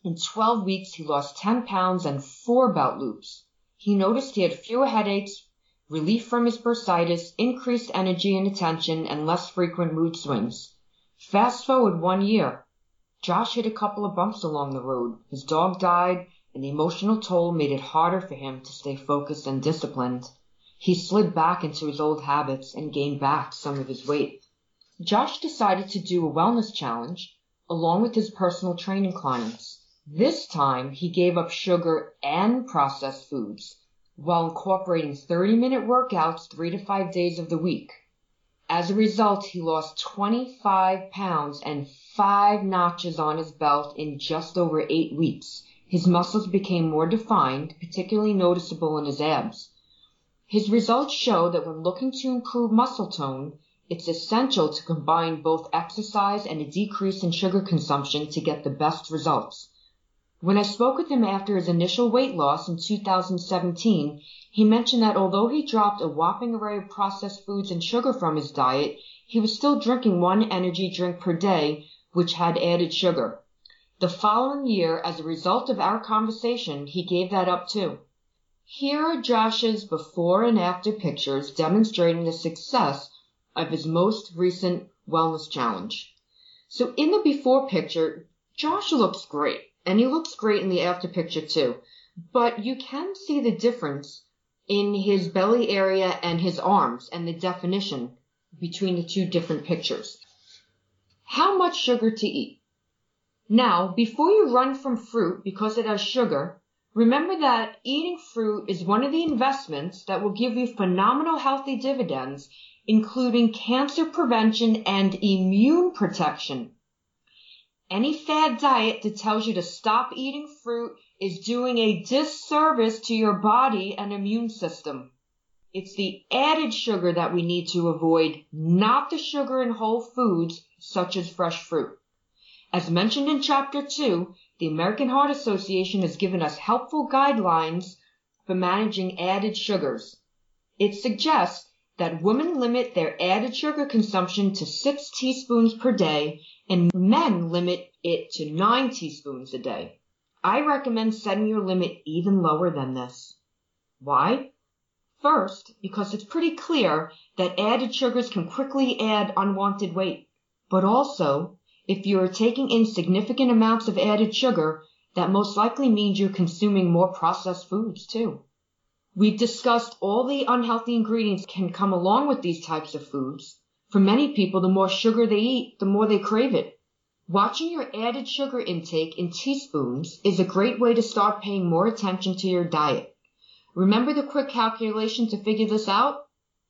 In 12 weeks, he lost 10 pounds and four belt loops. He noticed he had fewer headaches, relief from his bursitis, increased energy and attention, and less frequent mood swings. Fast forward one year. Josh hit a couple of bumps along the road. His dog died, and the emotional toll made it harder for him to stay focused and disciplined. He slid back into his old habits and gained back some of his weight. Josh decided to do a wellness challenge along with his personal training clients. This time he gave up sugar and processed foods while incorporating 30 minute workouts three to five days of the week. As a result, he lost 25 pounds and five notches on his belt in just over eight weeks. His muscles became more defined, particularly noticeable in his abs. His results show that when looking to improve muscle tone, it's essential to combine both exercise and a decrease in sugar consumption to get the best results. When I spoke with him after his initial weight loss in 2017, he mentioned that although he dropped a whopping array of processed foods and sugar from his diet, he was still drinking one energy drink per day, which had added sugar. The following year, as a result of our conversation, he gave that up too. Here are Josh's before and after pictures demonstrating the success of his most recent wellness challenge. So in the before picture, Josh looks great, and he looks great in the after picture too. but you can see the difference in his belly area and his arms and the definition between the two different pictures. How much sugar to eat? Now, before you run from fruit because it has sugar, remember that eating fruit is one of the investments that will give you phenomenal healthy dividends, including cancer prevention and immune protection. Any fad diet that tells you to stop eating fruit is doing a disservice to your body and immune system. It's the added sugar that we need to avoid, not the sugar in whole foods such as fresh fruit. As mentioned in chapter 2, the American Heart Association has given us helpful guidelines for managing added sugars. It suggests that women limit their added sugar consumption to 6 teaspoons per day and men limit it to 9 teaspoons a day. I recommend setting your limit even lower than this. Why? First, because it's pretty clear that added sugars can quickly add unwanted weight. But also, if you are taking in significant amounts of added sugar, that most likely means you're consuming more processed foods too. We've discussed all the unhealthy ingredients can come along with these types of foods. For many people, the more sugar they eat, the more they crave it. Watching your added sugar intake in teaspoons is a great way to start paying more attention to your diet. Remember the quick calculation to figure this out?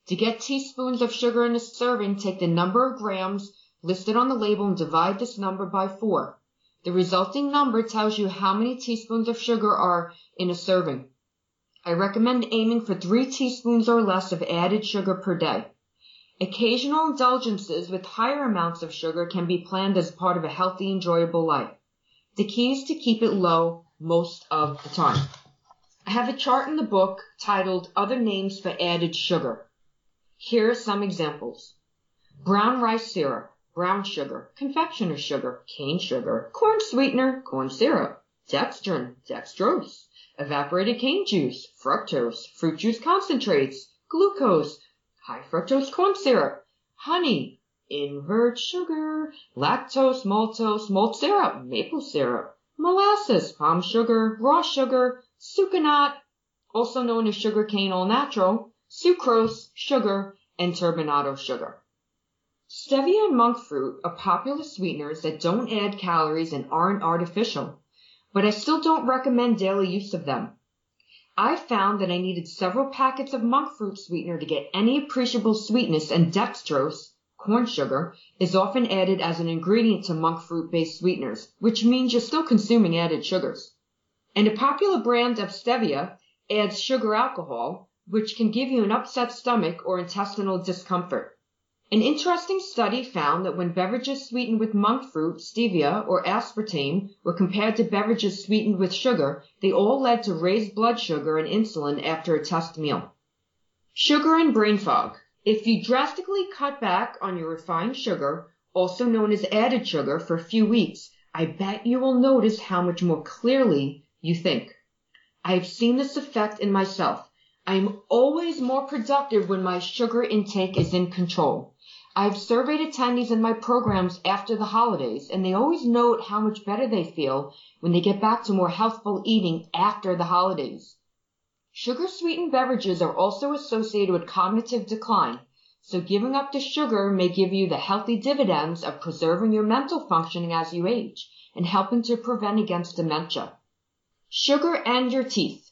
To get teaspoons of sugar in a serving, take the number of grams listed on the label and divide this number by 4. The resulting number tells you how many teaspoons of sugar are in a serving. I recommend aiming for 3 teaspoons or less of added sugar per day. Occasional indulgences with higher amounts of sugar can be planned as part of a healthy, enjoyable life. The key is to keep it low most of the time. I have a chart in the book titled Other Names for Added Sugar. Here are some examples. Brown rice syrup, brown sugar, confectioner's sugar, cane sugar, corn sweetener, corn syrup, dextrin, dextrose, evaporated cane juice, fructose, fruit juice concentrates, glucose, high fructose corn syrup, honey, invert sugar, lactose, maltose, malt syrup, maple syrup, molasses, palm sugar, raw sugar, sucanat, also known as sugar cane all natural, sucrose, sugar, and turbinado sugar. Stevia and monk fruit are popular sweeteners that don't add calories and aren't artificial, but I still don't recommend daily use of them. I found that I needed several packets of monk fruit sweetener to get any appreciable sweetness and dextrose, corn sugar, is often added as an ingredient to monk fruit based sweeteners, which means you're still consuming added sugars. And a popular brand of stevia adds sugar alcohol, which can give you an upset stomach or intestinal discomfort. An interesting study found that when beverages sweetened with monk fruit, stevia, or aspartame were compared to beverages sweetened with sugar, they all led to raised blood sugar and insulin after a test meal. Sugar and brain fog. If you drastically cut back on your refined sugar, also known as added sugar, for a few weeks, I bet you will notice how much more clearly you think. I have seen this effect in myself. I am always more productive when my sugar intake is in control. I've surveyed attendees in my programs after the holidays, and they always note how much better they feel when they get back to more healthful eating after the holidays. Sugar sweetened beverages are also associated with cognitive decline, so giving up the sugar may give you the healthy dividends of preserving your mental functioning as you age and helping to prevent against dementia. Sugar and your teeth.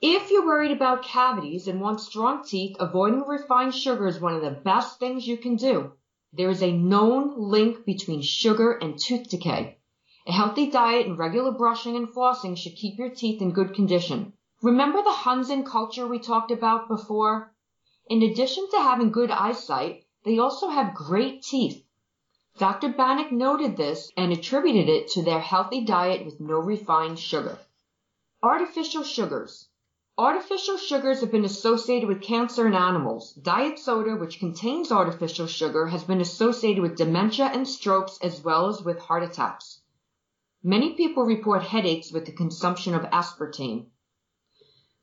If you're worried about cavities and want strong teeth, avoiding refined sugar is one of the best things you can do. There is a known link between sugar and tooth decay. A healthy diet and regular brushing and flossing should keep your teeth in good condition. Remember the Hunza culture we talked about before? In addition to having good eyesight, they also have great teeth. Dr. Banik noted this and attributed it to their healthy diet with no refined sugar. Artificial sugars. Artificial sugars have been associated with cancer in animals. Diet soda, which contains artificial sugar, has been associated with dementia and strokes as well as with heart attacks. Many people report headaches with the consumption of aspartame.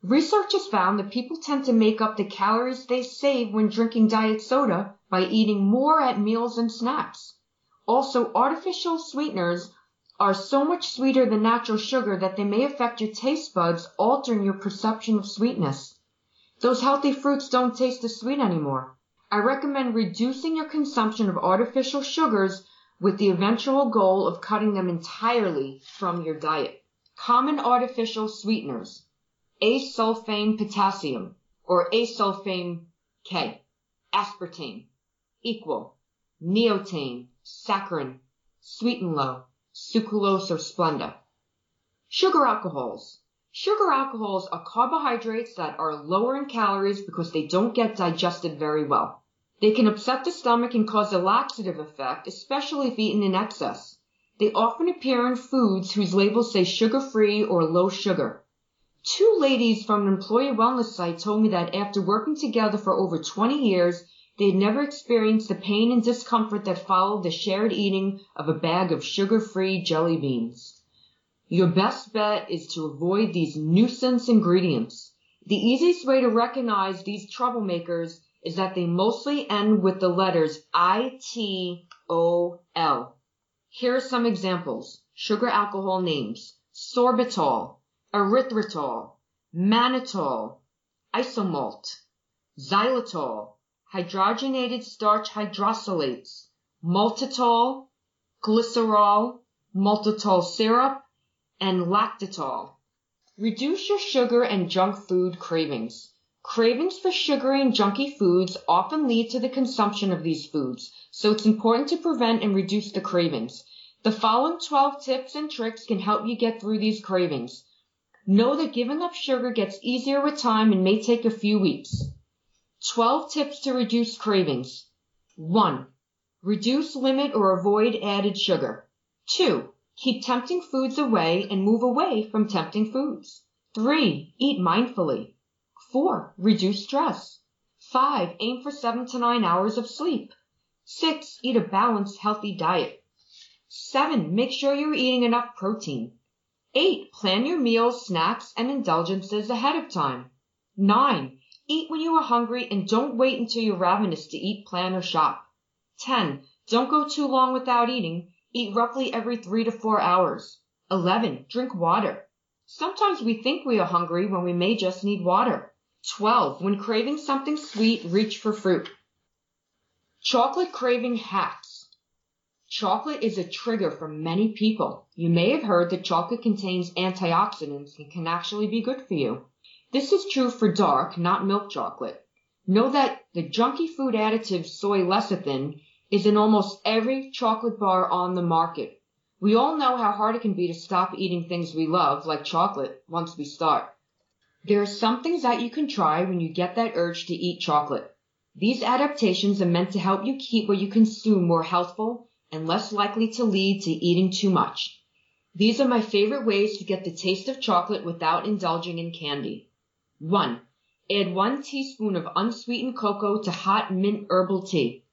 Research has found that people tend to make up the calories they save when drinking diet soda by eating more at meals and snacks. Also, artificial sweeteners are so much sweeter than natural sugar that they may affect your taste buds, altering your perception of sweetness. Those healthy fruits don't taste as sweet anymore. I recommend reducing your consumption of artificial sugars with the eventual goal of cutting them entirely from your diet. Common artificial sweeteners. Asulfame potassium or asulfame K. Aspartame. Equal. Neotame. Saccharin. Sweet and low. Sucralose or Splenda. Sugar alcohols. Sugar alcohols are carbohydrates that are lower in calories because they don't get digested very well. They can upset the stomach and cause a laxative effect, especially if eaten in excess. They often appear in foods whose labels say sugar-free or low sugar. Two ladies from an employee wellness site told me that after working together for over 20 years, they had never experienced the pain and discomfort that followed the shared eating of a bag of sugar-free jelly beans. Your best bet is to avoid these nuisance ingredients. The easiest way to recognize these troublemakers is that they mostly end with the letters I-T-O-L. Here are some examples. Sugar alcohol names. Sorbitol, erythritol, mannitol, isomalt, xylitol, hydrogenated starch hydrolysates, maltitol, glycerol, maltitol syrup, and lactitol. Reduce your sugar and junk food cravings. Cravings for sugary and junky foods often lead to the consumption of these foods, so it's important to prevent and reduce the cravings. The following 12 tips and tricks can help you get through these cravings. Know that giving up sugar gets easier with time and may take a few weeks. 12 tips to reduce cravings. 1. Reduce, limit, or avoid added sugar. 2. Keep tempting foods away and move away from tempting foods. 3. Eat mindfully. 4. Reduce stress. 5. Aim for 7 to 9 hours of sleep. 6. Eat a balanced, healthy diet. 7. Make sure you're eating enough protein. 8. Plan your meals, snacks, and indulgences ahead of time. 9. Eat when you are hungry and don't wait until you're ravenous to eat, plan, or shop. 10. Don't go too long without eating. Eat roughly every 3 to 4 hours. 11. Drink water. Sometimes we think we are hungry when we may just need water. 12. When craving something sweet, reach for fruit. Chocolate craving hacks. Chocolate is a trigger for many people. You may have heard that chocolate contains antioxidants and can actually be good for you. This is true for dark, not milk chocolate. Know that the junky food additive soy lecithin is in almost every chocolate bar on the market. We all know how hard it can be to stop eating things we love, like chocolate, once we start. There are some things that you can try when you get that urge to eat chocolate. These adaptations are meant to help you keep what you consume more healthful and less likely to lead to eating too much. These are my favorite ways to get the taste of chocolate without indulging in candy. 1. Add 1 teaspoon of unsweetened cocoa to hot mint herbal tea.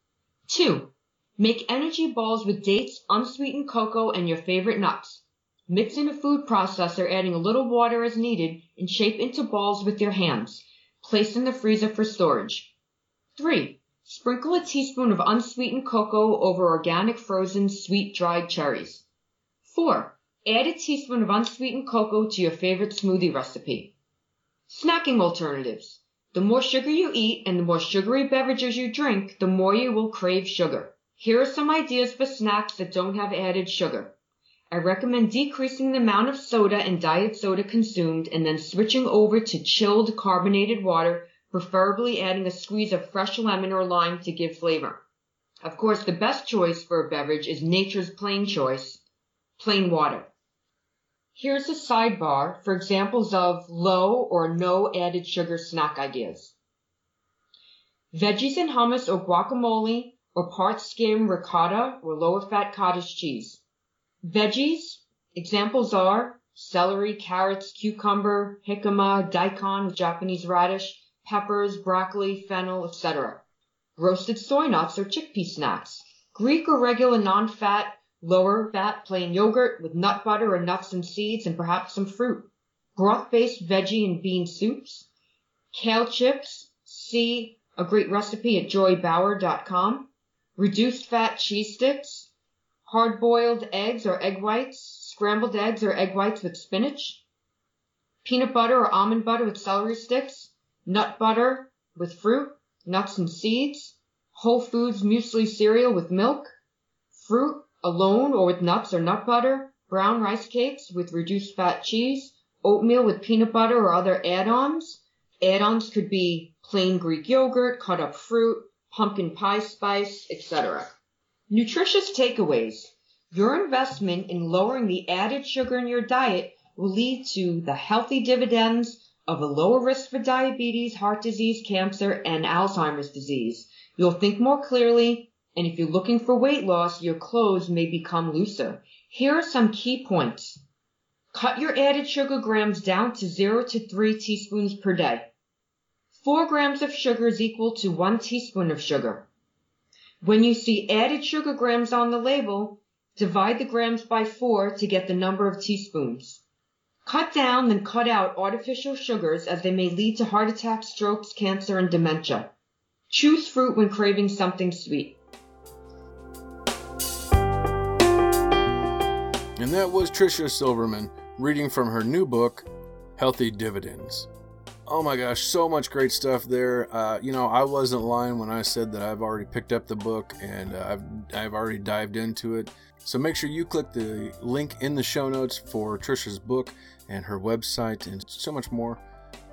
2. Make energy balls with dates, unsweetened cocoa, and your favorite nuts. Mix in a food processor, adding a little water as needed, and shape into balls with your hands. Place in the freezer for storage. 3. Sprinkle a teaspoon of unsweetened cocoa over organic frozen sweet dried cherries. 4. Add a teaspoon of unsweetened cocoa to your favorite smoothie recipe. Snacking alternatives. The more sugar you eat and the more sugary beverages you drink, the more you will crave sugar. Here are some ideas for snacks that don't have added sugar. I recommend decreasing the amount of soda and diet soda consumed and then switching over to chilled carbonated water, preferably adding a squeeze of fresh lemon or lime to give flavor. Of course, the best choice for a beverage is nature's plain choice, plain water. Here's a sidebar for examples of low or no added sugar snack ideas. Veggies and hummus or guacamole or part skim ricotta or lower fat cottage cheese. Veggies, examples are celery, carrots, cucumber, jicama, daikon, Japanese radish, peppers, broccoli, fennel, etc. Roasted soy nuts or chickpea snacks. Greek or regular non-fat, lower fat plain yogurt with nut butter or nuts and seeds and perhaps some fruit. Broth-based veggie and bean soups. Kale chips. See a great recipe at joybauer.com. Reduced fat cheese sticks hard boiled eggs or egg whites, scrambled eggs or egg whites with spinach, peanut butter or almond butter with celery sticks, nut butter with fruit, nuts and seeds, whole foods muesli cereal with milk, fruit alone or with nuts or nut butter, brown rice cakes with reduced fat cheese, oatmeal with peanut butter or other add-ons. Add-ons could be plain Greek yogurt, cut up fruit, pumpkin pie spice, etc. Nutritious takeaways. Your investment in lowering the added sugar in your diet will lead to the healthy dividends of a lower risk for diabetes, heart disease, cancer, and Alzheimer's disease. You'll think more clearly, and if you're looking for weight loss, your clothes may become looser. Here are some key points. Cut your added sugar grams down to 0 to 3 teaspoons per day. 4 grams of sugar is equal to 1 teaspoon of sugar. When you see added sugar grams on the label, divide the grams by 4 to get the number of teaspoons. Cut down then cut out artificial sugars as they may lead to heart attacks, strokes, cancer, and dementia. Choose fruit when craving something sweet. And that was Tricia Silverman reading from her new book, Healthy Dividends. Oh my gosh, so much great stuff there. Uh, you know, I wasn't lying when I said that I've already picked up the book and uh, I've, I've already dived into it. So make sure you click the link in the show notes for Tricia's book and her website and so much more.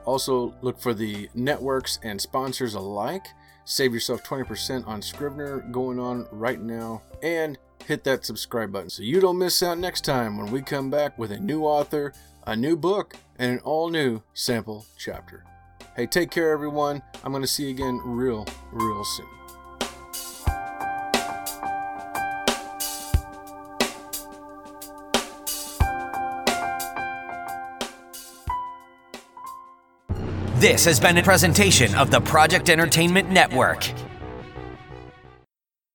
Also, look for the networks and sponsors alike. Save yourself 20% on Scrivener going on right now. And hit that subscribe button so you don't miss out next time when we come back with a new author, a new book, and an all new sample chapter. Hey, take care, everyone. I'm going to see you again real, real soon. This has been a presentation of the Project Entertainment Network.